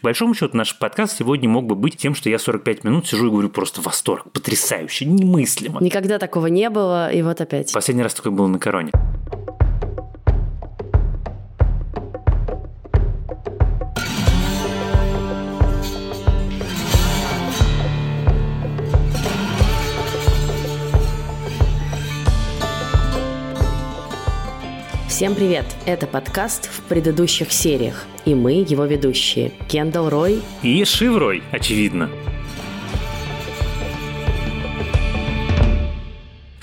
По большому счету, наш подкаст сегодня мог бы быть тем, что я 45 минут сижу и говорю просто восторг, потрясающе, немыслимо. Никогда такого не было, и вот опять. Последний раз такое было на короне. Всем привет! Это подкаст в предыдущих сериях, и мы его ведущие Кендалл Рой и Шиврой, очевидно.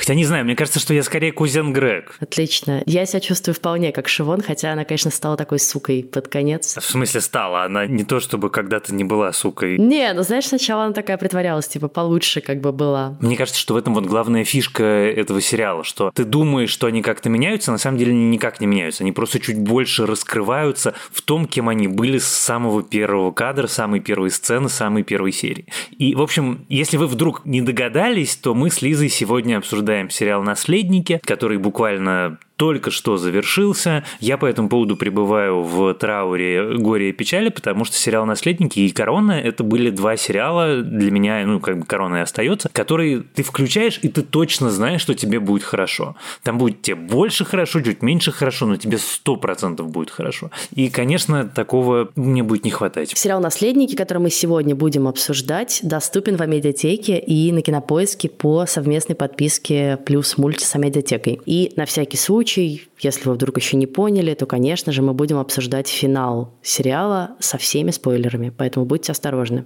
Хотя не знаю, мне кажется, что я скорее кузен Грег. Отлично. Я себя чувствую вполне как Шивон, хотя она, конечно, стала такой сукой под конец. В смысле стала? Она не то, чтобы когда-то не была сукой. Не, ну знаешь, сначала она такая притворялась, типа получше как бы была. Мне кажется, что в этом вот главная фишка этого сериала, что ты думаешь, что они как-то меняются, на самом деле они никак не меняются. Они просто чуть больше раскрываются в том, кем они были с самого первого кадра, самой первой сцены, самой первой серии. И, в общем, если вы вдруг не догадались, то мы с Лизой сегодня обсуждаем обсуждаем сериал «Наследники», который буквально только что завершился. Я по этому поводу пребываю в трауре, горе и печали, потому что сериал «Наследники» и «Корона» — это были два сериала для меня, ну, как бы «Корона» и остается, которые ты включаешь, и ты точно знаешь, что тебе будет хорошо. Там будет тебе больше хорошо, чуть меньше хорошо, но тебе сто процентов будет хорошо. И, конечно, такого мне будет не хватать. Сериал «Наследники», который мы сегодня будем обсуждать, доступен в Амедиатеке и на Кинопоиске по совместной подписке плюс мульти с Амедиатекой. И на всякий случай случай, если вы вдруг еще не поняли, то, конечно же, мы будем обсуждать финал сериала со всеми спойлерами, поэтому будьте осторожны.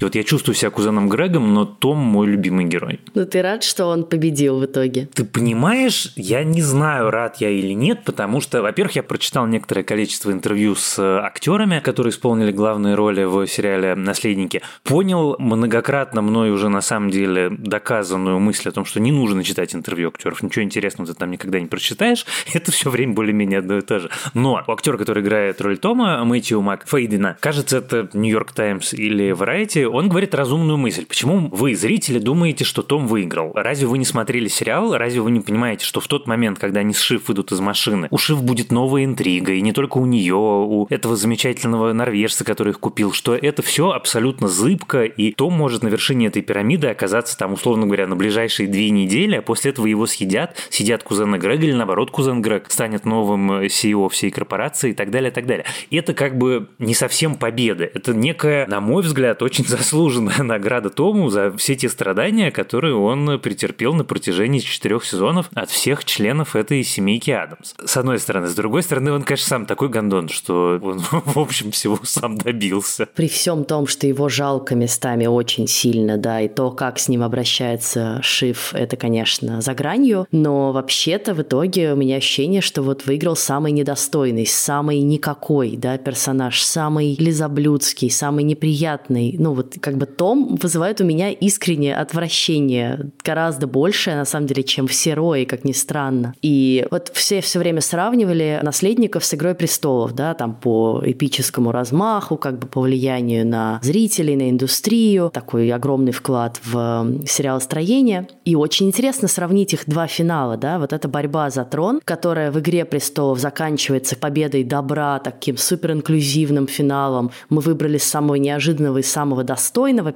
И вот я чувствую себя кузеном Грегом, но Том мой любимый герой. Ну ты рад, что он победил в итоге? Ты понимаешь, я не знаю, рад я или нет, потому что, во-первых, я прочитал некоторое количество интервью с э, актерами, которые исполнили главные роли в сериале «Наследники». Понял многократно мной уже на самом деле доказанную мысль о том, что не нужно читать интервью актеров, ничего интересного ты там никогда не прочитаешь, это все время более-менее одно и то же. Но у актера, который играет роль Тома, Мэтью Мак Фейдена, кажется, это Нью-Йорк Таймс или Variety, он говорит разумную мысль. Почему вы, зрители, думаете, что Том выиграл? Разве вы не смотрели сериал? Разве вы не понимаете, что в тот момент, когда они с Шиф выйдут из машины, у Шиф будет новая интрига, и не только у нее, у этого замечательного норвежца, который их купил, что это все абсолютно зыбко, и Том может на вершине этой пирамиды оказаться там, условно говоря, на ближайшие две недели, а после этого его съедят, сидят кузена Грега или наоборот кузен Грег станет новым CEO всей корпорации и так далее, и так далее. Это как бы не совсем победа. Это некая, на мой взгляд, очень заслуженная награда Тому за все те страдания, которые он претерпел на протяжении четырех сезонов от всех членов этой семейки Адамс. С одной стороны. С другой стороны, он, конечно, сам такой гондон, что он, в общем, всего сам добился. При всем том, что его жалко местами очень сильно, да, и то, как с ним обращается Шиф, это, конечно, за гранью, но вообще-то в итоге у меня ощущение, что вот выиграл самый недостойный, самый никакой, да, персонаж, самый лизоблюдский, самый неприятный, ну вот как бы Том вызывает у меня искреннее отвращение, гораздо большее, на самом деле, чем все Рои, как ни странно. И вот все все время сравнивали наследников с «Игрой престолов», да, там по эпическому размаху, как бы по влиянию на зрителей, на индустрию, такой огромный вклад в сериал «Строение». И очень интересно сравнить их два финала, да, вот эта борьба за трон, которая в «Игре престолов» заканчивается победой добра, таким суперинклюзивным финалом. Мы выбрали самого неожиданного и самого достойного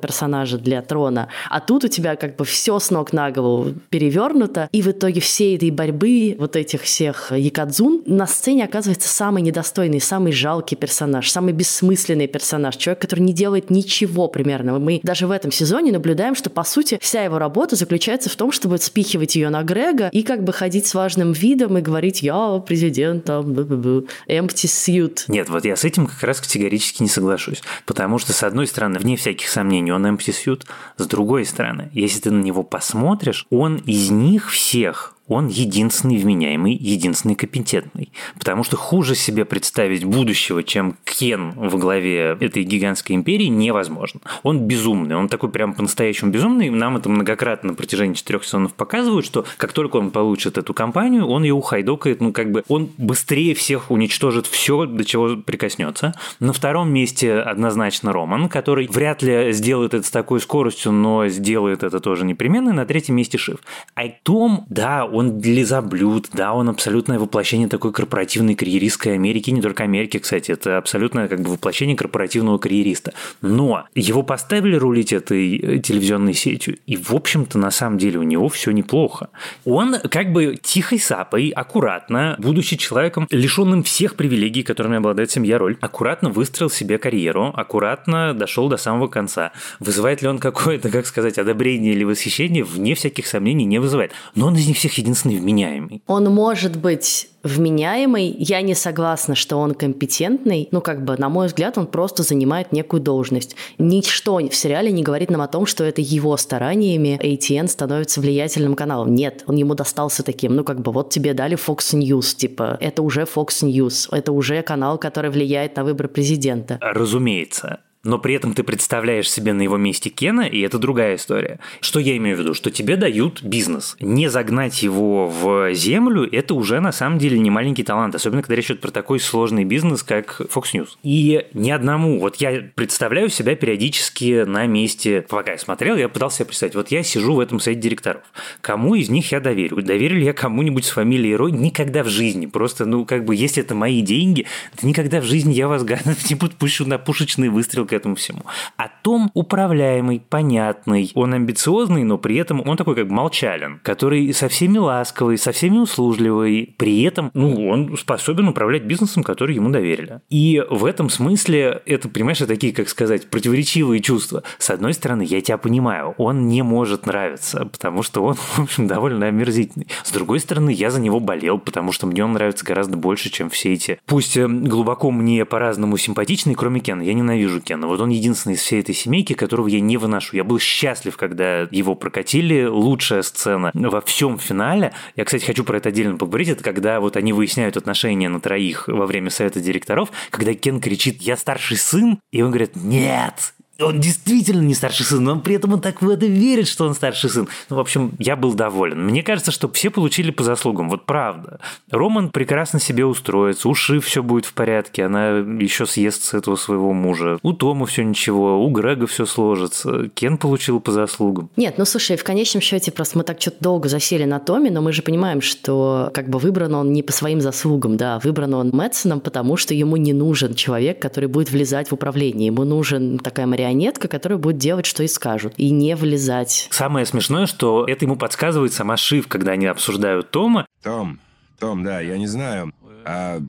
персонажа для трона, а тут у тебя как бы все с ног на голову перевернуто, и в итоге всей этой борьбы вот этих всех якадзун на сцене оказывается самый недостойный, самый жалкий персонаж, самый бессмысленный персонаж, человек, который не делает ничего примерно. Мы даже в этом сезоне наблюдаем, что по сути вся его работа заключается в том, чтобы спихивать ее на Грега и как бы ходить с важным видом и говорить «я президент», там, empty suit. Нет, вот я с этим как раз категорически не соглашусь, потому что, с одной стороны, вне всяких сомнений, он empty suit, с другой стороны, если ты на него посмотришь, он из них всех он единственный вменяемый, единственный компетентный. Потому что хуже себе представить будущего, чем Кен во главе этой гигантской империи, невозможно. Он безумный, он такой прям по-настоящему безумный. Нам это многократно на протяжении четырех сезонов показывают, что как только он получит эту компанию, он ее ухайдокает, ну как бы он быстрее всех уничтожит все, до чего прикоснется. На втором месте однозначно Роман, который вряд ли сделает это с такой скоростью, но сделает это тоже непременно. На третьем месте Шиф. А Том, да, он лизоблюд, да, он абсолютное воплощение такой корпоративной карьеристской Америки, не только Америки, кстати, это абсолютное как бы воплощение корпоративного карьериста. Но его поставили рулить этой э, телевизионной сетью, и, в общем-то, на самом деле у него все неплохо. Он как бы тихой сапой, аккуратно, будучи человеком, лишенным всех привилегий, которыми обладает семья роль, аккуратно выстроил себе карьеру, аккуратно дошел до самого конца. Вызывает ли он какое-то, как сказать, одобрение или восхищение, вне всяких сомнений не вызывает. Но он из них всех единственный вменяемый. Он может быть вменяемый. Я не согласна, что он компетентный. Ну, как бы, на мой взгляд, он просто занимает некую должность. Ничто в сериале не говорит нам о том, что это его стараниями ATN становится влиятельным каналом. Нет, он ему достался таким. Ну, как бы, вот тебе дали Fox News, типа, это уже Fox News, это уже канал, который влияет на выбор президента. Разумеется но при этом ты представляешь себе на его месте Кена, и это другая история. Что я имею в виду? Что тебе дают бизнес. Не загнать его в землю – это уже на самом деле не маленький талант, особенно когда речь идет про такой сложный бизнес, как Fox News. И ни одному, вот я представляю себя периодически на месте, пока я смотрел, я пытался себе представить, вот я сижу в этом совете директоров. Кому из них я доверю? Доверю ли я кому-нибудь с фамилией Рой? Никогда в жизни. Просто, ну, как бы, если это мои деньги, то никогда в жизни я вас не подпущу на пушечный выстрел этому всему. А Том управляемый, понятный, он амбициозный, но при этом он такой как молчален, который со всеми ласковый, со всеми услужливый, при этом, ну, он способен управлять бизнесом, который ему доверили. И в этом смысле это, понимаешь, такие, как сказать, противоречивые чувства. С одной стороны, я тебя понимаю, он не может нравиться, потому что он, в общем, довольно омерзительный. С другой стороны, я за него болел, потому что мне он нравится гораздо больше, чем все эти, пусть э, глубоко мне по-разному симпатичные, кроме Кена. Я ненавижу Кена. Вот он единственный из всей этой семейки, которого я не выношу. Я был счастлив, когда его прокатили. Лучшая сцена во всем финале. Я, кстати, хочу про это отдельно поговорить. Это когда вот они выясняют отношения на троих во время совета директоров, когда Кен кричит «Я старший сын», и он говорит «Нет, он действительно не старший сын, но при этом он так в это верит, что он старший сын. Ну, в общем, я был доволен. Мне кажется, что все получили по заслугам. Вот правда. Роман прекрасно себе устроится, у Ши все будет в порядке, она еще съест с этого своего мужа. У Тома все ничего, у Грега все сложится. Кен получил по заслугам. Нет, ну слушай, в конечном счете просто мы так что-то долго засели на Томе, но мы же понимаем, что как бы выбран он не по своим заслугам, да, выбран он Мэтсоном, потому что ему не нужен человек, который будет влезать в управление. Ему нужен такая марионетка марионетка, которая будет делать, что и скажут, и не влезать. Самое смешное, что это ему подсказывает сама Шив, когда они обсуждают Тома. Том, Том, да, я не знаю. А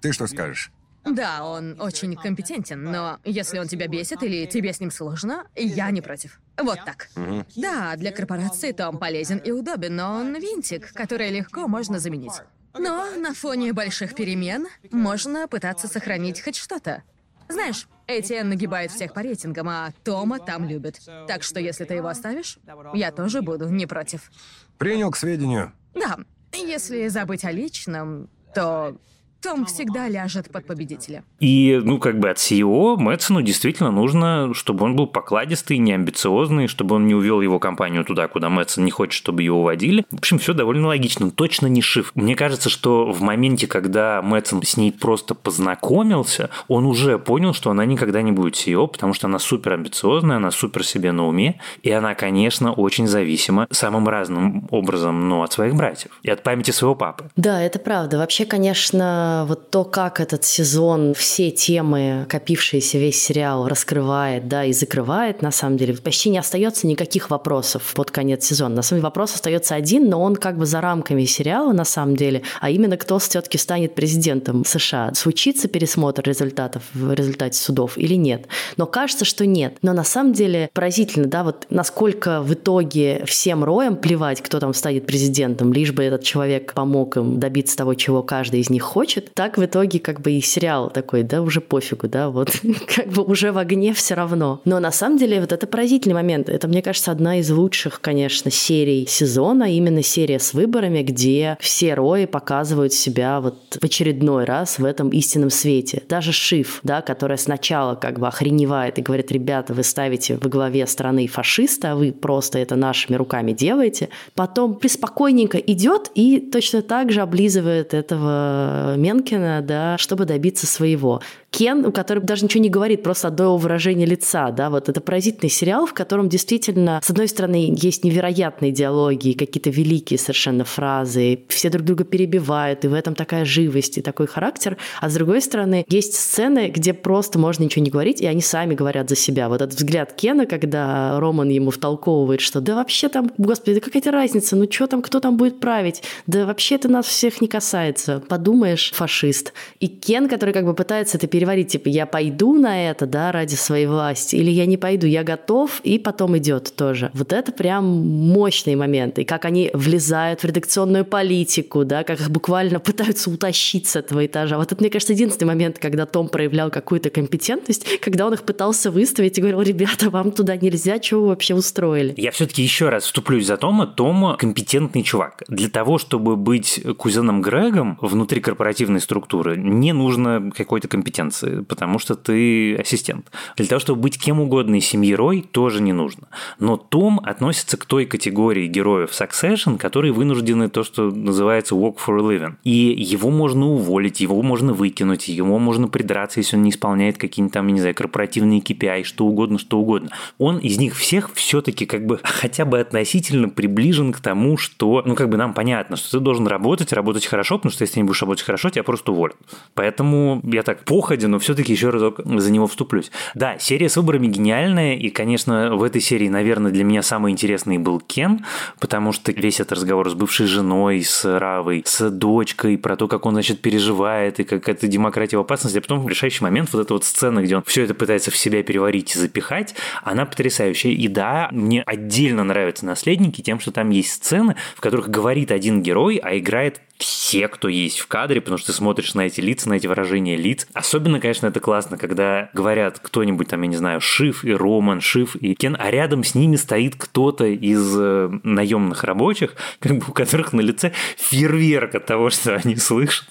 ты что скажешь? Да, он очень компетентен, но если он тебя бесит или тебе с ним сложно, я не против. Вот так. Угу. Да, для корпорации Том полезен и удобен, но он винтик, который легко можно заменить. Но на фоне больших перемен можно пытаться сохранить хоть что-то. Знаешь, Этьен нагибает всех по рейтингам, а Тома там любит. Так что если ты его оставишь, я тоже буду не против. Принял к сведению. Да, если забыть о личном, то том всегда ляжет под победителя. И, ну, как бы от CEO Мэтсону действительно нужно, чтобы он был покладистый, не амбициозный, чтобы он не увел его компанию туда, куда Мэтсон не хочет, чтобы ее уводили. В общем, все довольно логично. Точно не шиф. Мне кажется, что в моменте, когда Мэтсон с ней просто познакомился, он уже понял, что она никогда не будет CEO, потому что она супер амбициозная, она супер себе на уме, и она, конечно, очень зависима самым разным образом, но от своих братьев и от памяти своего папы. Да, это правда. Вообще, конечно, вот то, как этот сезон все темы, копившиеся весь сериал, раскрывает, да, и закрывает, на самом деле, почти не остается никаких вопросов под конец сезона. На самом деле вопрос остается один, но он как бы за рамками сериала, на самом деле, а именно кто все-таки станет президентом США. Случится пересмотр результатов в результате судов или нет? Но кажется, что нет. Но на самом деле поразительно, да, вот насколько в итоге всем роям плевать, кто там станет президентом, лишь бы этот человек помог им добиться того, чего каждый из них хочет, так в итоге как бы и сериал такой, да, уже пофигу, да, вот как бы уже в огне все равно. Но на самом деле вот это поразительный момент. Это, мне кажется, одна из лучших, конечно, серий сезона, именно серия с выборами, где все рои показывают себя вот в очередной раз в этом истинном свете. Даже Шиф, да, которая сначала как бы охреневает и говорит, ребята, вы ставите во главе страны фашиста, а вы просто это нашими руками делаете. Потом приспокойненько идет и точно так же облизывает этого Менкина, да, чтобы добиться своего. Кен, у которого даже ничего не говорит, просто одно выражение лица, да, вот это поразительный сериал, в котором действительно, с одной стороны, есть невероятные диалоги, какие-то великие совершенно фразы, все друг друга перебивают, и в этом такая живость и такой характер, а с другой стороны, есть сцены, где просто можно ничего не говорить, и они сами говорят за себя. Вот этот взгляд Кена, когда Роман ему втолковывает, что да вообще там, господи, да какая-то разница, ну что там, кто там будет править? Да вообще это нас всех не касается. Подумаешь, фашист. И Кен, который как бы пытается это переварить, типа, я пойду на это, да, ради своей власти, или я не пойду, я готов, и потом идет тоже. Вот это прям мощный момент. И как они влезают в редакционную политику, да, как их буквально пытаются утащить с этого этажа. Вот это, мне кажется, единственный момент, когда Том проявлял какую-то компетентность, когда он их пытался выставить и говорил, ребята, вам туда нельзя, что вы вообще устроили? Я все-таки еще раз вступлюсь за Тома. Том компетентный чувак. Для того, чтобы быть кузеном Грегом внутри корпоративной структуры, не нужно какой-то компетенции, потому что ты ассистент. Для того, чтобы быть кем угодно из семьи Рой, тоже не нужно. Но Том относится к той категории героев Succession, которые вынуждены то, что называется work for a living. И его можно уволить, его можно выкинуть, ему можно придраться, если он не исполняет какие-нибудь там, не знаю, корпоративные KPI, что угодно, что угодно. Он из них всех все-таки как бы хотя бы относительно приближен к тому, что, ну, как бы нам понятно, что ты должен работать, работать хорошо, потому что если не будешь работать хорошо, тебя просто уволят. Поэтому я так походе, но все-таки еще разок за него вступлюсь. Да, серия с выборами гениальная, и, конечно, в этой серии, наверное, для меня самый интересный был Кен, потому что весь этот разговор с бывшей женой, с Равой, с дочкой, про то, как он, значит, переживает, и как это демократия в опасности, а потом в решающий момент вот эта вот сцена, где он все это пытается в себя переварить и запихать, она потрясающая. И да, мне отдельно нравятся «Наследники» тем, что там есть сцены, в которых говорит один герой, а играет все, кто есть в кадре, потому что ты смотришь на эти лица, на эти выражения лиц. Особенно, конечно, это классно, когда говорят кто-нибудь там, я не знаю, Шиф и Роман, Шиф и Кен, а рядом с ними стоит кто-то из э, наемных рабочих, как бы у которых на лице фейерверк от того, что они слышат.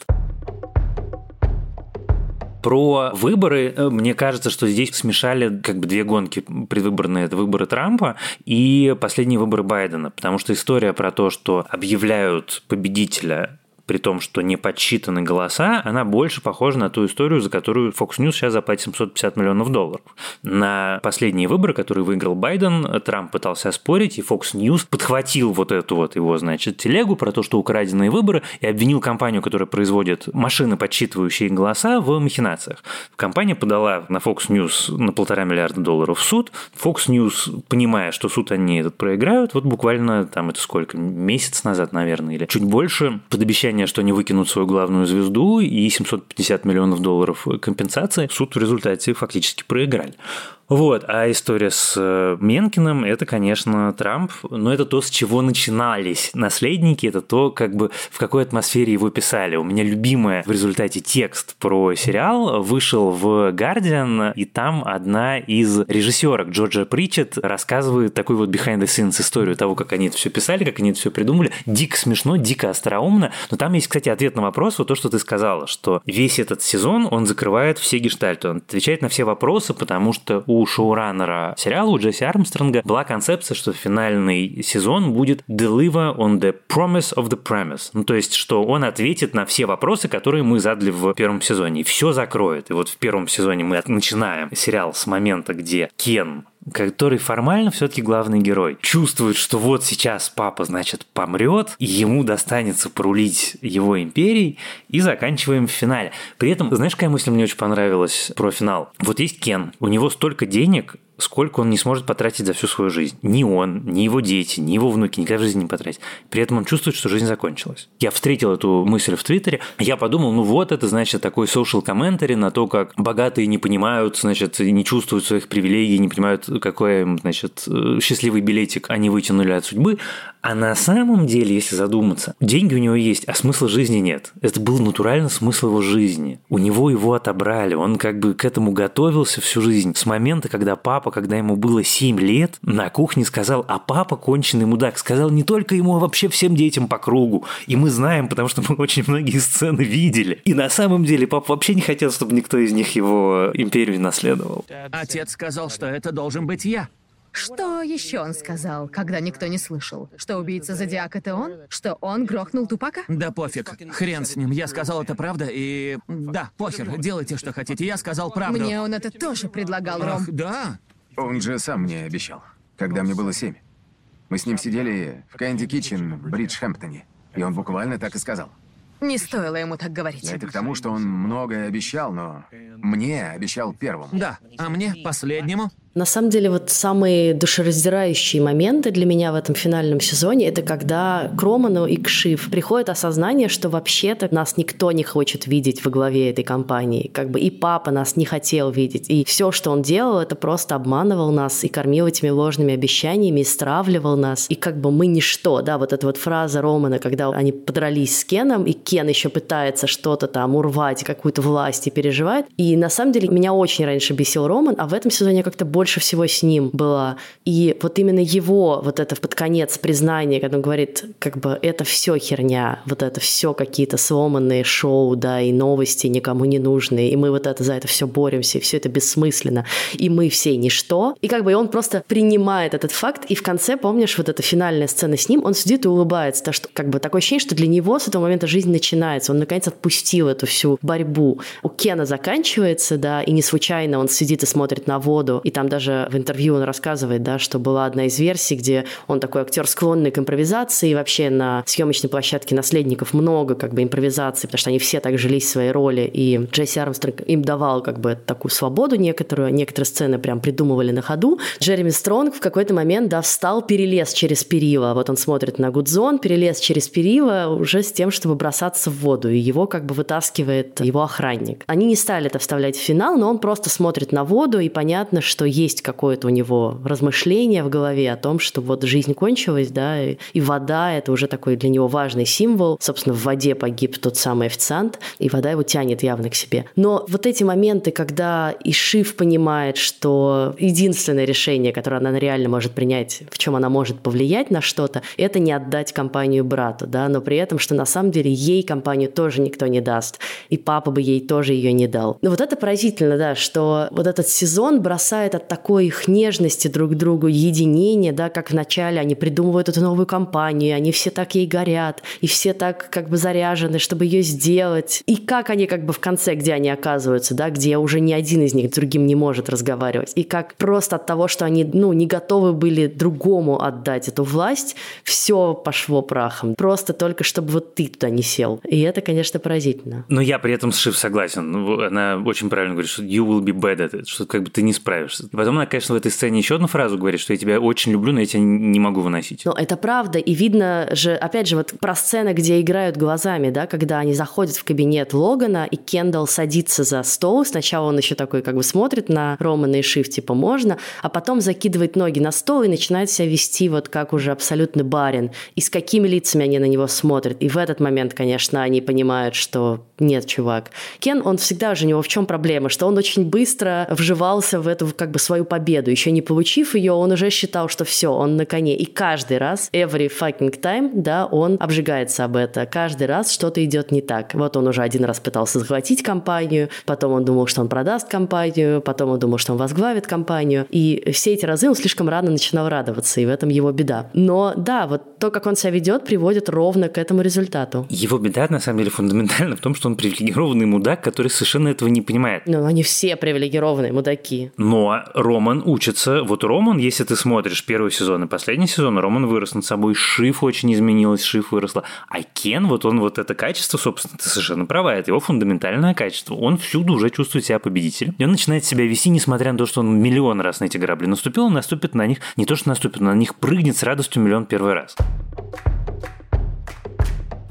Про выборы, э, мне кажется, что здесь смешали как бы две гонки предвыборные. Это выборы Трампа и последние выборы Байдена. Потому что история про то, что объявляют победителя при том, что не подсчитаны голоса, она больше похожа на ту историю, за которую Fox News сейчас заплатит 750 миллионов долларов. На последние выборы, которые выиграл Байден, Трамп пытался оспорить, и Fox News подхватил вот эту вот его, значит, телегу про то, что украденные выборы, и обвинил компанию, которая производит машины, подсчитывающие голоса, в махинациях. Компания подала на Fox News на полтора миллиарда долларов в суд. Fox News, понимая, что суд они этот проиграют, вот буквально там это сколько, месяц назад, наверное, или чуть больше, под обещание обещание, что они выкинут свою главную звезду и 750 миллионов долларов компенсации, суд в результате фактически проиграли. Вот, а история с э, Менкиным – это, конечно, Трамп, но это то, с чего начинались наследники, это то, как бы в какой атмосфере его писали. У меня любимый в результате текст про сериал вышел в Guardian, и там одна из режиссерок Джорджа Причет рассказывает такую вот behind the scenes историю того, как они это все писали, как они это все придумали. Дико смешно, дико остроумно, но там есть, кстати, ответ на вопрос, вот то, что ты сказала, что весь этот сезон он закрывает все гештальты, он отвечает на все вопросы, потому что у шоураннера сериала, у Джесси Армстронга, была концепция, что финальный сезон будет deliver on the promise of the premise. Ну, то есть, что он ответит на все вопросы, которые мы задали в первом сезоне. И все закроет. И вот в первом сезоне мы начинаем сериал с момента, где Кен который формально все-таки главный герой. Чувствует, что вот сейчас папа, значит, помрет, и ему достанется порулить его империей, и заканчиваем в финале. При этом, знаешь, какая мысль мне очень понравилась про финал? Вот есть Кен, у него столько денег, сколько он не сможет потратить за всю свою жизнь. Ни он, ни его дети, ни его внуки никогда в жизни не потратят. При этом он чувствует, что жизнь закончилась. Я встретил эту мысль в Твиттере. Я подумал, ну вот это, значит, такой social commentary на то, как богатые не понимают, значит, не чувствуют своих привилегий, не понимают, какой, значит, счастливый билетик они вытянули от судьбы. А на самом деле, если задуматься, деньги у него есть, а смысла жизни нет. Это был натурально смысл его жизни. У него его отобрали. Он как бы к этому готовился всю жизнь. С момента, когда папа, когда ему было 7 лет, на кухне сказал, а папа конченый мудак. Сказал не только ему, а вообще всем детям по кругу. И мы знаем, потому что мы очень многие сцены видели. И на самом деле папа вообще не хотел, чтобы никто из них его империю наследовал. Отец сказал, что это должен быть я. Что еще он сказал, когда никто не слышал? Что убийца Зодиак это он? Что он грохнул Тупака? Да пофиг. Хрен с ним. Я сказал это правда и... Да, похер. Делайте, что хотите. Я сказал правду. Мне он это тоже предлагал, Ром. Ах, да? Он же сам мне обещал, когда мне было семь. Мы с ним сидели в Кэнди Китчен в Бриджхэмптоне. И он буквально так и сказал. Не стоило ему так говорить. Это к тому, что он многое обещал, но мне обещал первым. Да. А мне последнему? На самом деле, вот самые душераздирающие моменты для меня в этом финальном сезоне это когда к Роману и к Шиф приходит осознание, что вообще-то нас никто не хочет видеть во главе этой компании. Как бы и папа нас не хотел видеть. И все, что он делал, это просто обманывал нас и кормил этими ложными обещаниями, и стравливал нас. И как бы мы ничто, да, вот эта вот фраза Романа, когда они подрались с Кеном, и Кен еще пытается что-то там урвать, какую-то власть и переживает. И на самом деле меня очень раньше бесил Роман, а в этом сезоне как-то больше всего с ним была. И вот именно его вот это под конец признание, когда он говорит, как бы это все херня, вот это все какие-то сломанные шоу, да, и новости никому не нужные, и мы вот это за это все боремся, и все это бессмысленно, и мы все ничто. И как бы он просто принимает этот факт, и в конце, помнишь, вот эта финальная сцена с ним, он сидит и улыбается, то, что как бы такое ощущение, что для него с этого момента жизнь начинается, он наконец отпустил эту всю борьбу. У Кена заканчивается, да, и не случайно он сидит и смотрит на воду, и там даже в интервью он рассказывает, да, что была одна из версий, где он такой актер склонный к импровизации, и вообще на съемочной площадке наследников много как бы импровизации, потому что они все так жились в своей роли, и Джесси Армстронг им давал как бы такую свободу некоторую, некоторые сцены прям придумывали на ходу. Джереми Стронг в какой-то момент, да, встал, перелез через перила, вот он смотрит на Гудзон, перелез через перила уже с тем, чтобы бросаться в воду, и его как бы вытаскивает его охранник. Они не стали это вставлять в финал, но он просто смотрит на воду, и понятно, что есть какое-то у него размышление в голове о том, что вот жизнь кончилась, да, и, и вода — это уже такой для него важный символ. Собственно, в воде погиб тот самый официант, и вода его тянет явно к себе. Но вот эти моменты, когда Ишив понимает, что единственное решение, которое она реально может принять, в чем она может повлиять на что-то, это не отдать компанию брату, да, но при этом, что на самом деле ей компанию тоже никто не даст, и папа бы ей тоже ее не дал. Но вот это поразительно, да, что вот этот сезон бросает от такой их нежности друг к другу, единения, да, как вначале они придумывают эту новую компанию, они все так ей горят, и все так как бы заряжены, чтобы ее сделать. И как они как бы в конце, где они оказываются, да, где уже ни один из них другим не может разговаривать. И как просто от того, что они, ну, не готовы были другому отдать эту власть, все пошло прахом. Просто только чтобы вот ты туда не сел. И это, конечно, поразительно. Но я при этом с Шиф согласен. Ну, она очень правильно говорит, что you will be bad at it, что как бы ты не справишься. Потом она, конечно, в этой сцене еще одну фразу говорит, что я тебя очень люблю, но я тебя не могу выносить. Но это правда, и видно же, опять же, вот про сцены, где играют глазами, да, когда они заходят в кабинет Логана, и Кендалл садится за стол, сначала он еще такой как бы смотрит на Романа и Шиф, типа, можно, а потом закидывает ноги на стол и начинает себя вести вот как уже абсолютный барин, и с какими лицами они на него смотрят. И в этот момент, конечно, они понимают, что нет, чувак. Кен, он всегда же, у него в чем проблема, что он очень быстро вживался в эту как бы свою победу. Еще не получив ее, он уже считал, что все, он на коне. И каждый раз, every fucking time, да, он обжигается об это. Каждый раз что-то идет не так. Вот он уже один раз пытался захватить компанию, потом он думал, что он продаст компанию, потом он думал, что он возглавит компанию. И все эти разы он слишком рано начинал радоваться, и в этом его беда. Но да, вот то, как он себя ведет, приводит ровно к этому результату. Его беда, на самом деле, фундаментально в том, что он привилегированный мудак, который совершенно этого не понимает. Ну, они все привилегированные мудаки. Но Роман учится. Вот Роман, если ты смотришь первый сезон и последний сезон, Роман вырос над собой, Шиф очень изменилась, Шиф выросла. А Кен, вот он вот это качество, собственно, ты совершенно права, это его фундаментальное качество. Он всюду уже чувствует себя победителем. И он начинает себя вести, несмотря на то, что он миллион раз на эти грабли наступил, он наступит на них, не то что наступит, на них прыгнет с радостью миллион первый раз.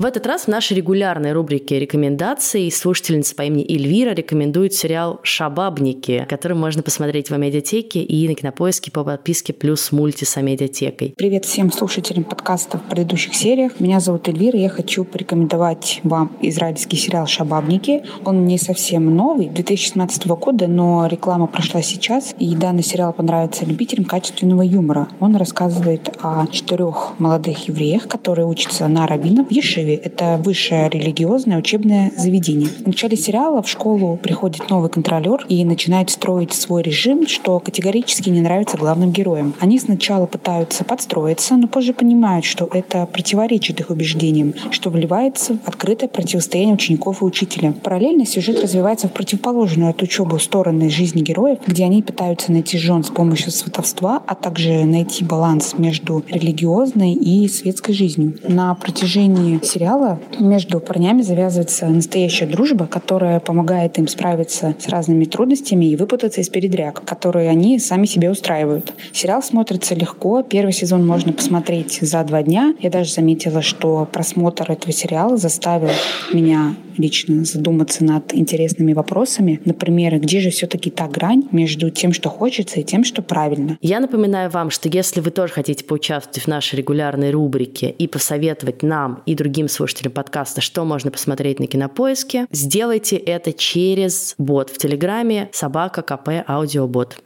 В этот раз в нашей регулярной рубрике рекомендаций слушательница по имени Эльвира рекомендует сериал «Шабабники», который можно посмотреть в медиатеке и на кинопоиске по подписке плюс мульти с медиатекой. Привет всем слушателям подкастов в предыдущих сериях. Меня зовут Эльвира, я хочу порекомендовать вам израильский сериал «Шабабники». Он не совсем новый, 2017 года, но реклама прошла сейчас, и данный сериал понравится любителям качественного юмора. Он рассказывает о четырех молодых евреях, которые учатся на раввинов в Ешеве Дэви — это высшее религиозное учебное заведение. В начале сериала в школу приходит новый контролер и начинает строить свой режим, что категорически не нравится главным героям. Они сначала пытаются подстроиться, но позже понимают, что это противоречит их убеждениям, что вливается в открытое противостояние учеников и учителя. Параллельно сюжет развивается в противоположную от учебы стороны жизни героев, где они пытаются найти жен с помощью сватовства, а также найти баланс между религиозной и светской жизнью. На протяжении сериала между парнями завязывается настоящая дружба, которая помогает им справиться с разными трудностями и выпутаться из передряг, которые они сами себе устраивают. Сериал смотрится легко. Первый сезон можно посмотреть за два дня. Я даже заметила, что просмотр этого сериала заставил меня лично задуматься над интересными вопросами. Например, где же все-таки та грань между тем, что хочется, и тем, что правильно. Я напоминаю вам, что если вы тоже хотите поучаствовать в нашей регулярной рубрике и посоветовать нам и другим слушателям подкаста, что можно посмотреть на кинопоиске, сделайте это через бот в Телеграме собака КП Аудиобот.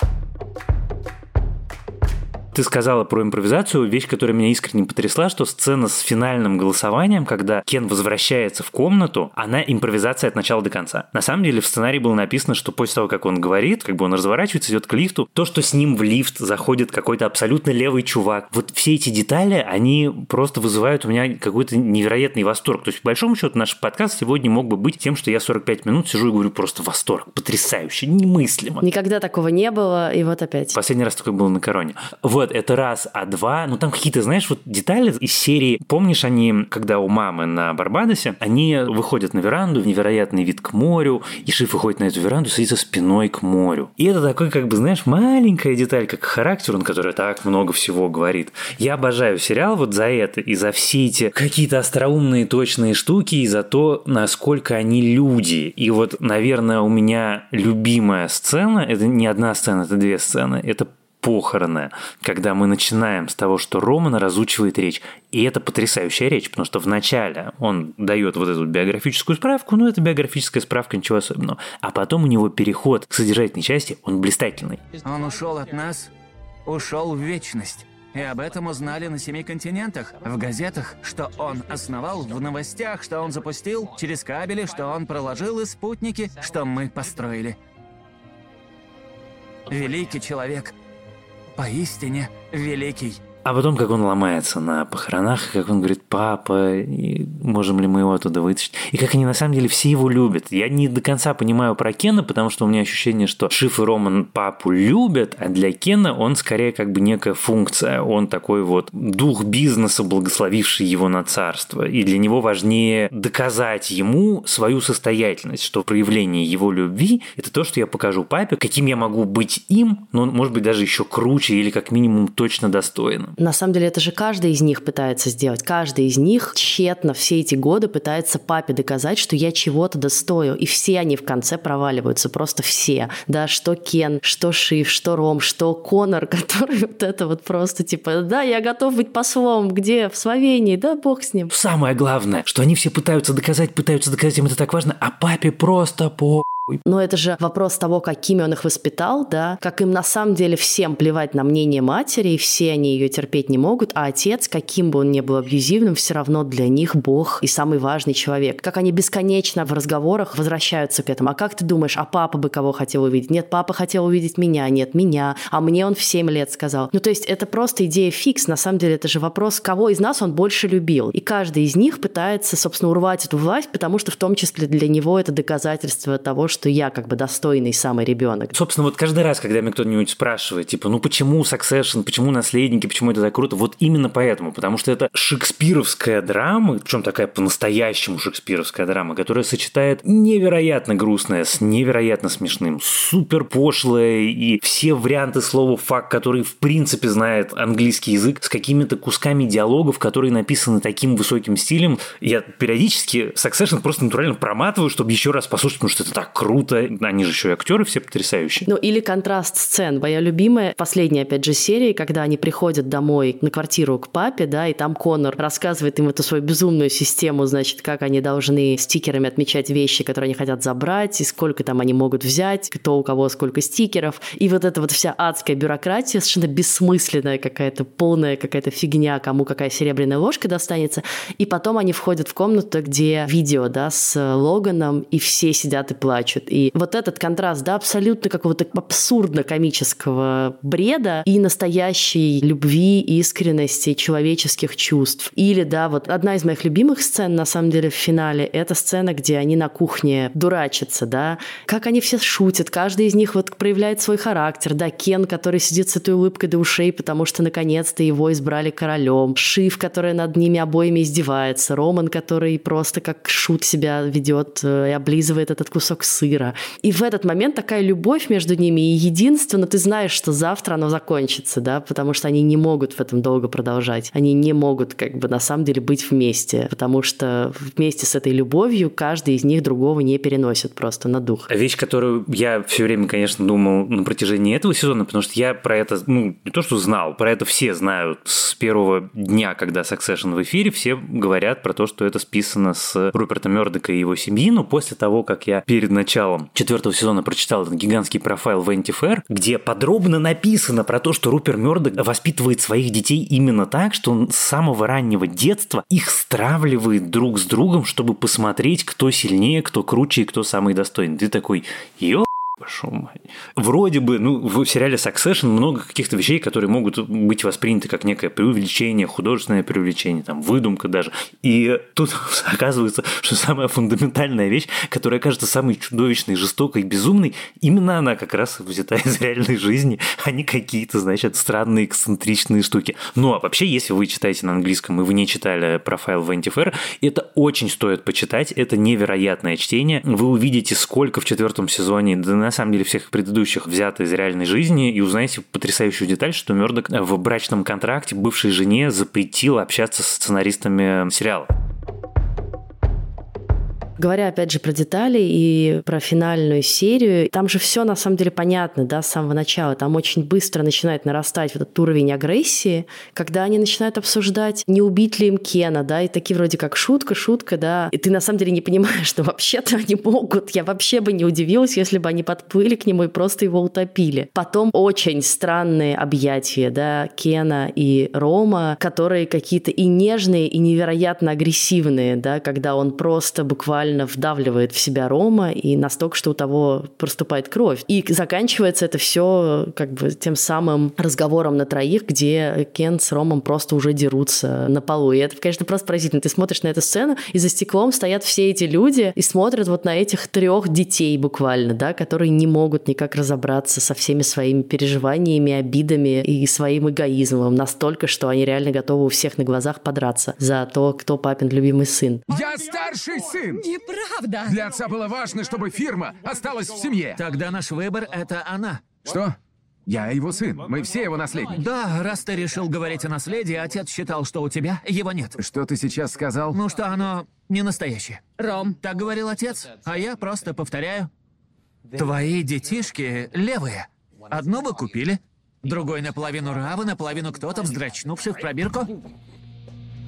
Ты сказала про импровизацию, вещь, которая меня искренне потрясла, что сцена с финальным голосованием, когда Кен возвращается в комнату, она импровизация от начала до конца. На самом деле в сценарии было написано, что после того, как он говорит, как бы он разворачивается, идет к лифту, то, что с ним в лифт заходит какой-то абсолютно левый чувак, вот все эти детали, они просто вызывают у меня какой-то невероятный восторг. То есть, по большому счету, наш подкаст сегодня мог бы быть тем, что я 45 минут сижу и говорю просто восторг. Потрясающе, немыслимо. Никогда такого не было, и вот опять. Последний раз такое было на короне. Вот, вот, это раз, а два, ну там какие-то, знаешь, вот детали из серии. Помнишь, они, когда у мамы на Барбадосе, они выходят на веранду, в невероятный вид к морю, и Шиф выходит на эту веранду, садится спиной к морю. И это такой, как бы, знаешь, маленькая деталь, как характер, он, который так много всего говорит. Я обожаю сериал вот за это и за все эти какие-то остроумные точные штуки, и за то, насколько они люди. И вот, наверное, у меня любимая сцена, это не одна сцена, это две сцены, это похороны, когда мы начинаем с того, что Роман разучивает речь. И это потрясающая речь, потому что вначале он дает вот эту биографическую справку, но это биографическая справка, ничего особенного. А потом у него переход к содержательной части, он блистательный. Он ушел от нас, ушел в вечность. И об этом узнали на семи континентах, в газетах, что он основал, в новостях, что он запустил, через кабели, что он проложил и спутники, что мы построили. Великий человек – поистине великий. А потом, как он ломается на похоронах, как он говорит, папа, можем ли мы его оттуда вытащить? И как они на самом деле все его любят. Я не до конца понимаю про Кена, потому что у меня ощущение, что Шиф и Роман папу любят, а для Кена он скорее как бы некая функция. Он такой вот дух бизнеса, благословивший его на царство. И для него важнее доказать ему свою состоятельность, что проявление его любви – это то, что я покажу папе, каким я могу быть им, но может быть даже еще круче или как минимум точно достойным. На самом деле это же каждый из них пытается сделать. Каждый из них тщетно все эти годы пытается папе доказать, что я чего-то достою. И все они в конце проваливаются, просто все. Да, что Кен, что Шиф, что Ром, что Конор, который вот это вот просто типа, да, я готов быть послом, где? В Словении, да, бог с ним. Самое главное, что они все пытаются доказать, пытаются доказать, им это так важно, а папе просто по но это же вопрос того, какими он их воспитал, да, как им на самом деле всем плевать на мнение матери, и все они ее терпеть не могут, а отец, каким бы он ни был абьюзивным, все равно для них Бог и самый важный человек. Как они бесконечно в разговорах возвращаются к этому. А как ты думаешь, а папа бы кого хотел увидеть? Нет, папа хотел увидеть меня, нет, меня, а мне он в 7 лет сказал. Ну, то есть это просто идея фикс, на самом деле это же вопрос, кого из нас он больше любил. И каждый из них пытается, собственно, урвать эту власть, потому что в том числе для него это доказательство того, что я как бы достойный самый ребенок. Собственно, вот каждый раз, когда меня кто-нибудь спрашивает, типа, ну почему Succession, почему наследники, почему это так круто, вот именно поэтому, потому что это шекспировская драма, причем такая по-настоящему шекспировская драма, которая сочетает невероятно грустное с невероятно смешным, супер пошлое и все варианты слова факт, который в принципе знает английский язык, с какими-то кусками диалогов, которые написаны таким высоким стилем. Я периодически Succession просто натурально проматываю, чтобы еще раз послушать, потому что это так круто круто. Они же еще и актеры все потрясающие. Ну, или контраст сцен. Моя любимая, последняя, опять же, серия, когда они приходят домой на квартиру к папе, да, и там Конор рассказывает им эту свою безумную систему, значит, как они должны стикерами отмечать вещи, которые они хотят забрать, и сколько там они могут взять, кто у кого сколько стикеров. И вот эта вот вся адская бюрократия, совершенно бессмысленная какая-то, полная какая-то фигня, кому какая серебряная ложка достанется. И потом они входят в комнату, где видео, да, с Логаном, и все сидят и плачут. И вот этот контраст, да, абсолютно какого-то абсурдно-комического бреда и настоящей любви, искренности, человеческих чувств. Или, да, вот одна из моих любимых сцен, на самом деле, в финале, это сцена, где они на кухне дурачатся, да, как они все шутят, каждый из них вот проявляет свой характер, да, Кен, который сидит с этой улыбкой до ушей, потому что наконец-то его избрали королем, Шиф, который над ними обоими издевается, Роман, который просто как шут себя ведет э, и облизывает этот кусок сыра. И в этот момент такая любовь между ними и единство, ты знаешь, что завтра оно закончится, да, потому что они не могут в этом долго продолжать. Они не могут как бы на самом деле быть вместе, потому что вместе с этой любовью каждый из них другого не переносит просто на дух. Вещь, которую я все время, конечно, думал на протяжении этого сезона, потому что я про это, ну, не то что знал, про это все знают с первого дня, когда Succession в эфире, все говорят про то, что это списано с Руперта Мердока и его семьи, но после того, как я перед началом четвертого сезона прочитал этот гигантский профайл Венти Фэр, где подробно написано про то, что Рупер Мердок воспитывает своих детей именно так, что он с самого раннего детства их стравливает друг с другом, чтобы посмотреть, кто сильнее, кто круче и кто самый достойный. Ты такой, ё Пошел мать. Вроде бы, ну, в сериале Succession много каких-то вещей, которые могут быть восприняты как некое преувеличение, художественное преувеличение, там, выдумка даже. И тут оказывается, что самая фундаментальная вещь, которая кажется самой чудовищной, жестокой, безумной, именно она как раз взята из реальной жизни, а не какие-то, значит, странные, эксцентричные штуки. Ну, а вообще, если вы читаете на английском, и вы не читали профайл Венти Фэр, это очень стоит почитать, это невероятное чтение. Вы увидите, сколько в четвертом сезоне, да на самом деле всех предыдущих взято из реальной жизни, и узнаете потрясающую деталь, что Мёрдок в брачном контракте бывшей жене запретил общаться с сценаристами сериала. Говоря опять же про детали и про финальную серию, там же все на самом деле понятно, да, с самого начала. Там очень быстро начинает нарастать вот этот уровень агрессии, когда они начинают обсуждать, не убить ли им Кена, да, и такие вроде как шутка, шутка, да, и ты на самом деле не понимаешь, что вообще-то они могут. Я вообще бы не удивилась, если бы они подплыли к нему и просто его утопили. Потом очень странные объятия, да, Кена и Рома, которые какие-то и нежные, и невероятно агрессивные, да, когда он просто буквально буквально вдавливает в себя Рома, и настолько, что у того проступает кровь. И заканчивается это все как бы тем самым разговором на троих, где Кен с Ромом просто уже дерутся на полу. И это, конечно, просто поразительно. Ты смотришь на эту сцену, и за стеклом стоят все эти люди и смотрят вот на этих трех детей буквально, да, которые не могут никак разобраться со всеми своими переживаниями, обидами и своим эгоизмом настолько, что они реально готовы у всех на глазах подраться за то, кто папин любимый сын. Я старший сын! Неправда. Для отца было важно, чтобы фирма осталась в семье. Тогда наш выбор — это она. Что? Я его сын. Мы все его наследники. Да, раз ты решил говорить о наследии, отец считал, что у тебя его нет. Что ты сейчас сказал? Ну что оно не настоящее. Ром, Так говорил отец, а я просто повторяю. Твои детишки левые. Одну вы купили, другой наполовину Равы, наполовину кто-то, вздрачнувший в пробирку.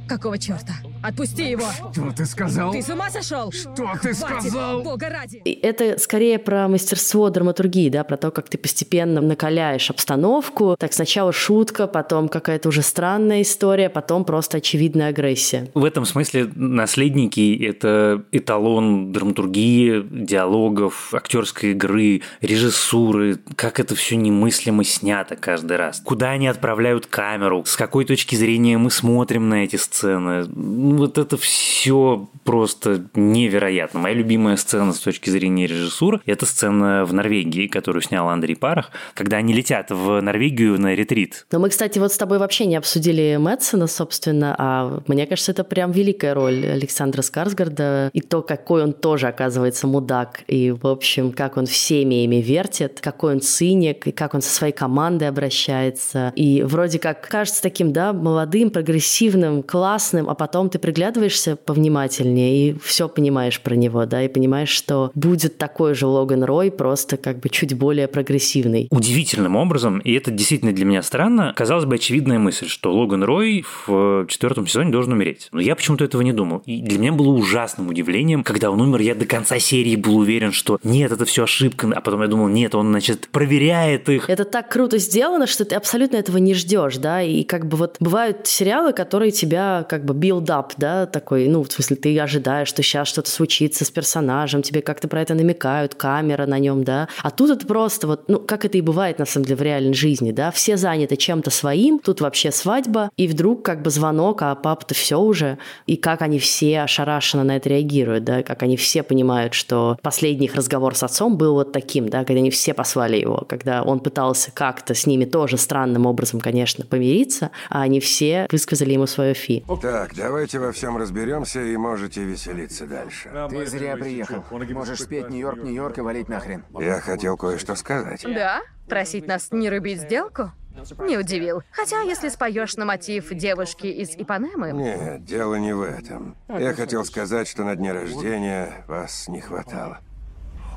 Какого черта? Отпусти его! Что ты сказал? Ты с ума сошел? Что ты Хватит, сказал? Бога ради! И это скорее про мастерство драматургии, да, про то, как ты постепенно накаляешь обстановку. Так сначала шутка, потом какая-то уже странная история, потом просто очевидная агрессия. В этом смысле наследники – это эталон драматургии, диалогов, актерской игры, режиссуры, как это все немыслимо снято каждый раз. Куда они отправляют камеру, с какой точки зрения мы смотрим на эти сцены. Ну, Вот это все просто невероятно. Моя любимая сцена с точки зрения режиссуры – это сцена в Норвегии, которую снял Андрей Парах, когда они летят в Норвегию на ретрит. Но мы, кстати, вот с тобой вообще не обсудили Мэтсона, собственно, а мне кажется, это прям великая роль Александра Скарсгарда и то, какой он тоже оказывается мудак, и, в общем, как он всеми ими вертит, какой он циник, и как он со своей командой обращается. И вроде как кажется таким, да, молодым, прогрессивным, классным, классным, а потом ты приглядываешься повнимательнее и все понимаешь про него, да, и понимаешь, что будет такой же Логан Рой, просто как бы чуть более прогрессивный. Удивительным образом, и это действительно для меня странно, казалось бы очевидная мысль, что Логан Рой в четвертом сезоне должен умереть. Но я почему-то этого не думал. И для меня было ужасным удивлением, когда он умер, я до конца серии был уверен, что нет, это все ошибка, а потом я думал, нет, он, значит, проверяет их. Это так круто сделано, что ты абсолютно этого не ждешь, да, и как бы вот бывают сериалы, которые тебя как бы build up, да, такой, ну, в смысле, ты ожидаешь, что сейчас что-то случится с персонажем, тебе как-то про это намекают, камера на нем, да, а тут это просто вот, ну, как это и бывает, на самом деле, в реальной жизни, да, все заняты чем-то своим, тут вообще свадьба, и вдруг как бы звонок, а папа-то все уже, и как они все ошарашенно на это реагируют, да, как они все понимают, что последний их разговор с отцом был вот таким, да, когда они все послали его, когда он пытался как-то с ними тоже странным образом, конечно, помириться, а они все высказали ему свое фи. Так, давайте во всем разберемся и можете веселиться дальше. Ты зря приехал. Можешь спеть Нью-Йорк, Нью-Йорк и валить нахрен. Я хотел кое-что сказать. Да? Просить нас не рубить сделку? Не удивил. Хотя, если споешь на мотив девушки из Ипанемы... Нет, дело не в этом. Я хотел сказать, что на дне рождения вас не хватало.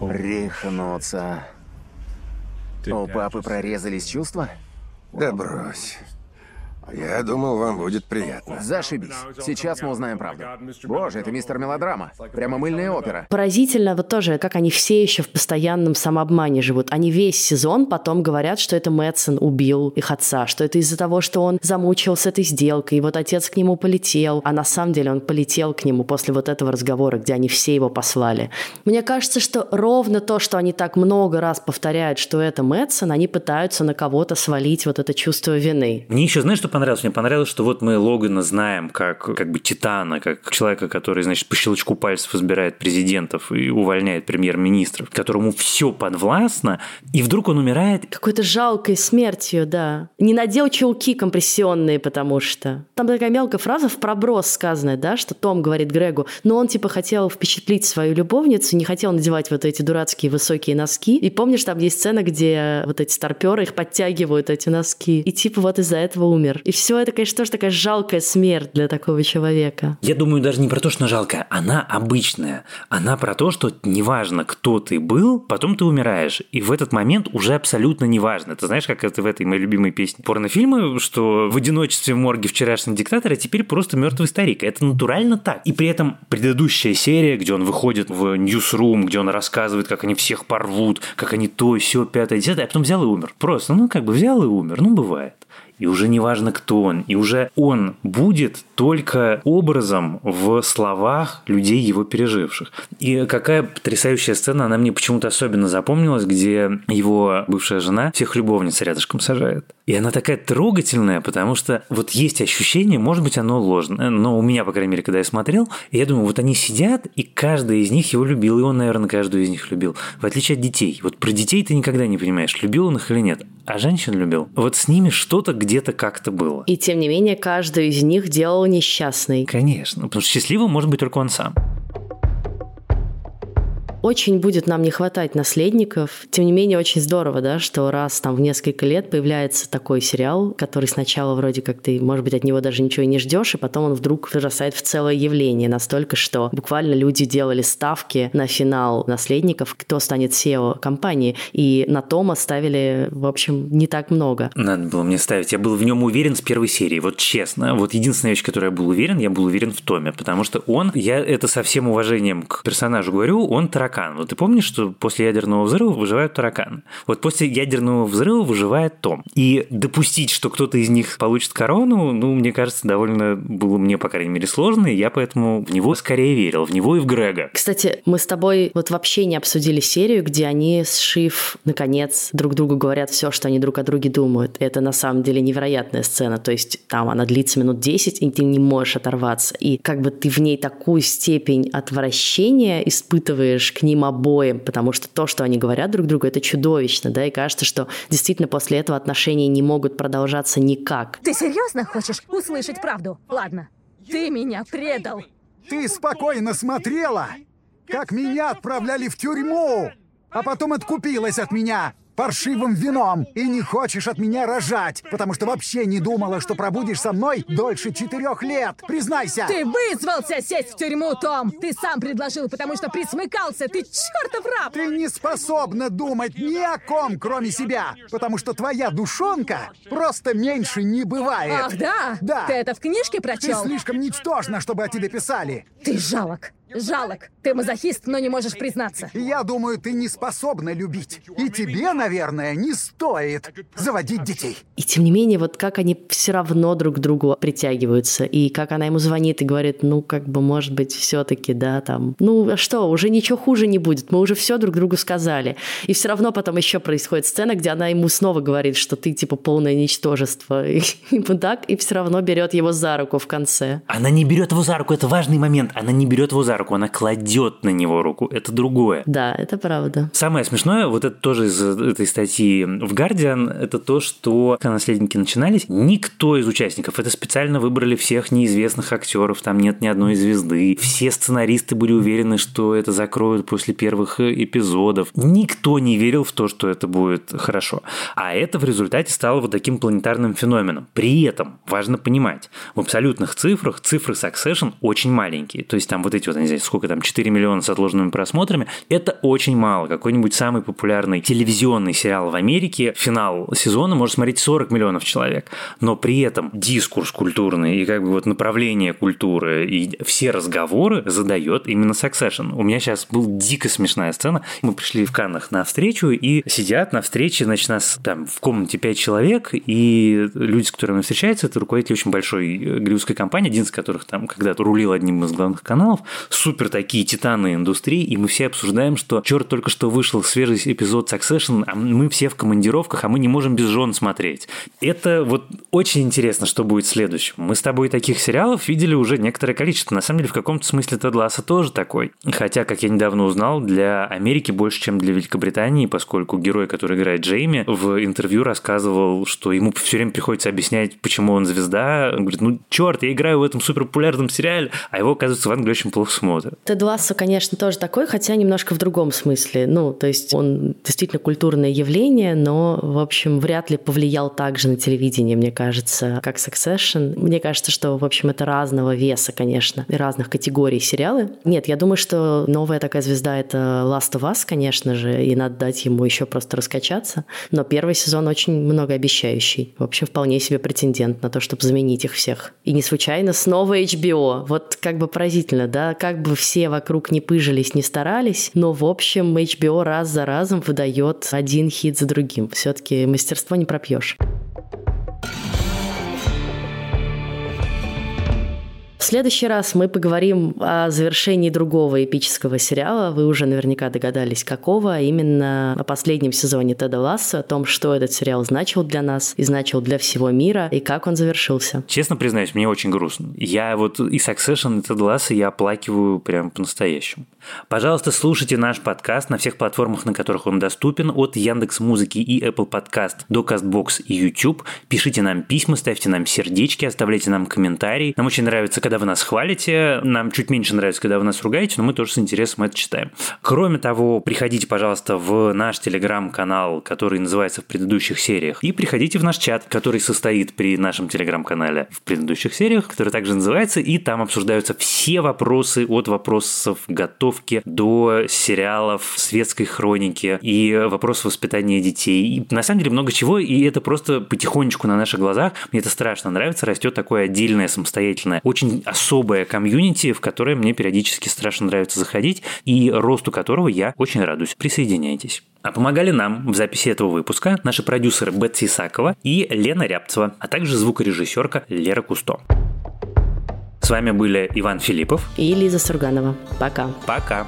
Рехнуться. У папы прорезались чувства? Да брось. Я думал, вам будет приятно. Зашибись. Сейчас мы узнаем правду. Боже, это мистер Мелодрама. Прямо мыльная опера. Поразительно вот тоже, как они все еще в постоянном самообмане живут. Они весь сезон потом говорят, что это Мэтсон убил их отца, что это из-за того, что он замучился этой сделкой, и вот отец к нему полетел, а на самом деле он полетел к нему после вот этого разговора, где они все его послали. Мне кажется, что ровно то, что они так много раз повторяют, что это Мэтсон, они пытаются на кого-то свалить вот это чувство вины. Мне еще, знаешь, что понравилось? Мне понравилось, что вот мы Логана знаем как, как бы титана, как человека, который, значит, по щелчку пальцев избирает президентов и увольняет премьер-министров, которому все подвластно, и вдруг он умирает. Какой-то жалкой смертью, да. Не надел чулки компрессионные, потому что... Там такая мелкая фраза в проброс сказанная, да, что Том говорит Грегу, но он типа хотел впечатлить свою любовницу, не хотел надевать вот эти дурацкие высокие носки. И помнишь, там есть сцена, где вот эти старперы их подтягивают, эти носки. И типа вот из-за этого умер. И все это, конечно, тоже такая жалкая смерть для такого человека. Я думаю, даже не про то, что она жалкая, она обычная. Она про то, что неважно, кто ты был, потом ты умираешь. И в этот момент уже абсолютно неважно. Ты знаешь, как это в этой моей любимой песне порнофильмы, что в одиночестве в морге вчерашний диктатор, а теперь просто мертвый старик. Это натурально так. И при этом предыдущая серия, где он выходит в ньюсрум, где он рассказывает, как они всех порвут, как они то, все, пятое, десятое, а потом взял и умер. Просто, ну, как бы взял и умер. Ну, бывает и уже не важно, кто он, и уже он будет только образом в словах людей, его переживших. И какая потрясающая сцена, она мне почему-то особенно запомнилась, где его бывшая жена всех любовниц рядышком сажает. И она такая трогательная, потому что вот есть ощущение, может быть, оно ложное, но у меня, по крайней мере, когда я смотрел, я думаю, вот они сидят, и каждый из них его любил, и он, наверное, каждую из них любил. В отличие от детей. Вот про детей ты никогда не понимаешь, любил он их или нет. А женщин любил. Вот с ними что-то где-то как-то было. И тем не менее, каждую из них делал несчастный. Конечно, потому что счастливым может быть только он сам. Очень будет нам не хватать наследников. Тем не менее, очень здорово, да, что раз там в несколько лет появляется такой сериал, который сначала вроде как ты, может быть, от него даже ничего и не ждешь, и потом он вдруг вырастает в целое явление настолько, что буквально люди делали ставки на финал наследников, кто станет SEO компании, и на Тома ставили, в общем, не так много. Надо было мне ставить. Я был в нем уверен с первой серии, вот честно. Вот единственная вещь, которой я был уверен, я был уверен в Томе, потому что он, я это со всем уважением к персонажу говорю, он таракан таракан. Вот ты помнишь, что после ядерного взрыва выживают тараканы? Вот после ядерного взрыва выживает Том. И допустить, что кто-то из них получит корону, ну, мне кажется, довольно было мне, по крайней мере, сложно, и я поэтому в него скорее верил, в него и в Грега. Кстати, мы с тобой вот вообще не обсудили серию, где они с Шиф, наконец, друг другу говорят все, что они друг о друге думают. Это на самом деле невероятная сцена. То есть там она длится минут 10, и ты не можешь оторваться. И как бы ты в ней такую степень отвращения испытываешь к ним обоим, потому что то, что они говорят друг другу, это чудовищно, да, и кажется, что действительно после этого отношения не могут продолжаться никак. Ты серьезно хочешь услышать правду? Ладно, ты меня предал. Ты спокойно смотрела, как меня отправляли в тюрьму, а потом откупилась от меня, паршивым вином и не хочешь от меня рожать, потому что вообще не думала, что пробудешь со мной дольше четырех лет. Признайся! Ты вызвался сесть в тюрьму, Том! Ты сам предложил, потому что присмыкался! Ты чертов раб! Ты не способна думать ни о ком, кроме себя, потому что твоя душонка просто меньше не бывает. Ах, да? Да. Ты это в книжке Ты прочел? слишком ничтожна, чтобы о тебе писали. Ты жалок. Жалок. Ты мазохист, но не можешь признаться. Я думаю, ты не способна любить. И тебе, наверное, не стоит заводить детей. И тем не менее, вот как они все равно друг к другу притягиваются, и как она ему звонит и говорит, ну, как бы, может быть, все-таки, да, там, ну, а что, уже ничего хуже не будет, мы уже все друг другу сказали. И все равно потом еще происходит сцена, где она ему снова говорит, что ты, типа, полное ничтожество. И, и вот так, и все равно берет его за руку в конце. Она не берет его за руку, это важный момент. Она не берет его за руку, она кладет на него руку. Это другое. Да, это правда. Самое смешное, вот это тоже из этой статьи в Guardian, это то, что когда наследники начинались, никто из участников, это специально выбрали всех неизвестных актеров, там нет ни одной звезды, все сценаристы были уверены, что это закроют после первых эпизодов. Никто не верил в то, что это будет хорошо. А это в результате стало вот таким планетарным феноменом. При этом важно понимать, в абсолютных цифрах цифры Succession очень маленькие. То есть там вот эти вот, я знаю, сколько там, 4 миллиона с отложенными просмотрами, это очень мало. Какой-нибудь самый популярный телевизионный сериал в Америке, финал сезона может смотреть 40 миллионов человек. Но при этом дискурс культурный и как бы вот направление культуры и все разговоры задает именно Succession. У меня сейчас была дико смешная сцена. Мы пришли в Каннах на встречу и сидят на встрече, значит, нас там в комнате 5 человек, и люди, с которыми встречаются, это руководители очень большой э, голливудской компании, один из которых там когда-то рулил одним из главных каналов, супер такие титаны индустрии, и мы все обсуждаем, что черт только что вышел свежий эпизод Succession, а мы все в командировках, а мы не можем без жен смотреть. Это вот очень интересно, что будет следующим. Мы с тобой таких сериалов видели уже некоторое количество. На самом деле, в каком-то смысле Тед Ласса тоже такой. Хотя, как я недавно узнал, для Америки больше, чем для Великобритании, поскольку герой, который играет Джейми, в интервью рассказывал, что ему все время приходится объяснять, почему он звезда. Он говорит, ну черт, я играю в этом суперпопулярном сериале, а его, оказывается, в Англии очень плохо смотрят. Тед Лассо, конечно, тоже такой, хотя немножко в другом смысле. Ну, то есть он действительно культурное явление, но, в общем, вряд ли повлиял также на телевидение, мне кажется, как Succession. Мне кажется, что, в общем, это разного веса, конечно, и разных категорий сериалы. Нет, я думаю, что новая такая звезда — это Last of Us, конечно же, и надо дать ему еще просто раскачаться. Но первый сезон очень многообещающий. В общем, вполне себе претендент на то, чтобы заменить их всех. И не случайно снова HBO. Вот как бы поразительно, да? Как бы все вокруг не пыжились, не старались, но, в общем, HBO раз за разом выдает один хит за другим. Все-таки мастерство не пропьешь. В следующий раз мы поговорим о завершении другого эпического сериала. Вы уже наверняка догадались, какого, именно о последнем сезоне Теда Ласса, о том, что этот сериал значил для нас и значил для всего мира, и как он завершился. Честно признаюсь, мне очень грустно. Я вот и Succession, и Теда Ласса я оплакиваю прям по-настоящему. Пожалуйста, слушайте наш подкаст на всех платформах, на которых он доступен, от Яндекс Музыки и Apple Podcast до Castbox и YouTube. Пишите нам письма, ставьте нам сердечки, оставляйте нам комментарии. Нам очень нравится, когда вы нас хвалите. Нам чуть меньше нравится, когда вы нас ругаете, но мы тоже с интересом это читаем. Кроме того, приходите, пожалуйста, в наш телеграм-канал, который называется в предыдущих сериях, и приходите в наш чат, который состоит при нашем телеграм-канале в предыдущих сериях, который также называется, и там обсуждаются все вопросы от вопросов готовки до сериалов, светской хроники и вопросов воспитания детей. И на самом деле много чего, и это просто потихонечку на наших глазах, мне это страшно нравится, растет такое отдельное, самостоятельное, очень особое комьюнити, в которое мне периодически страшно нравится заходить, и росту которого я очень радуюсь. Присоединяйтесь. А помогали нам в записи этого выпуска наши продюсеры Бетси Исакова и Лена Рябцева, а также звукорежиссерка Лера Кусто. С вами были Иван Филиппов И Лиза Сурганова. Пока. Пока.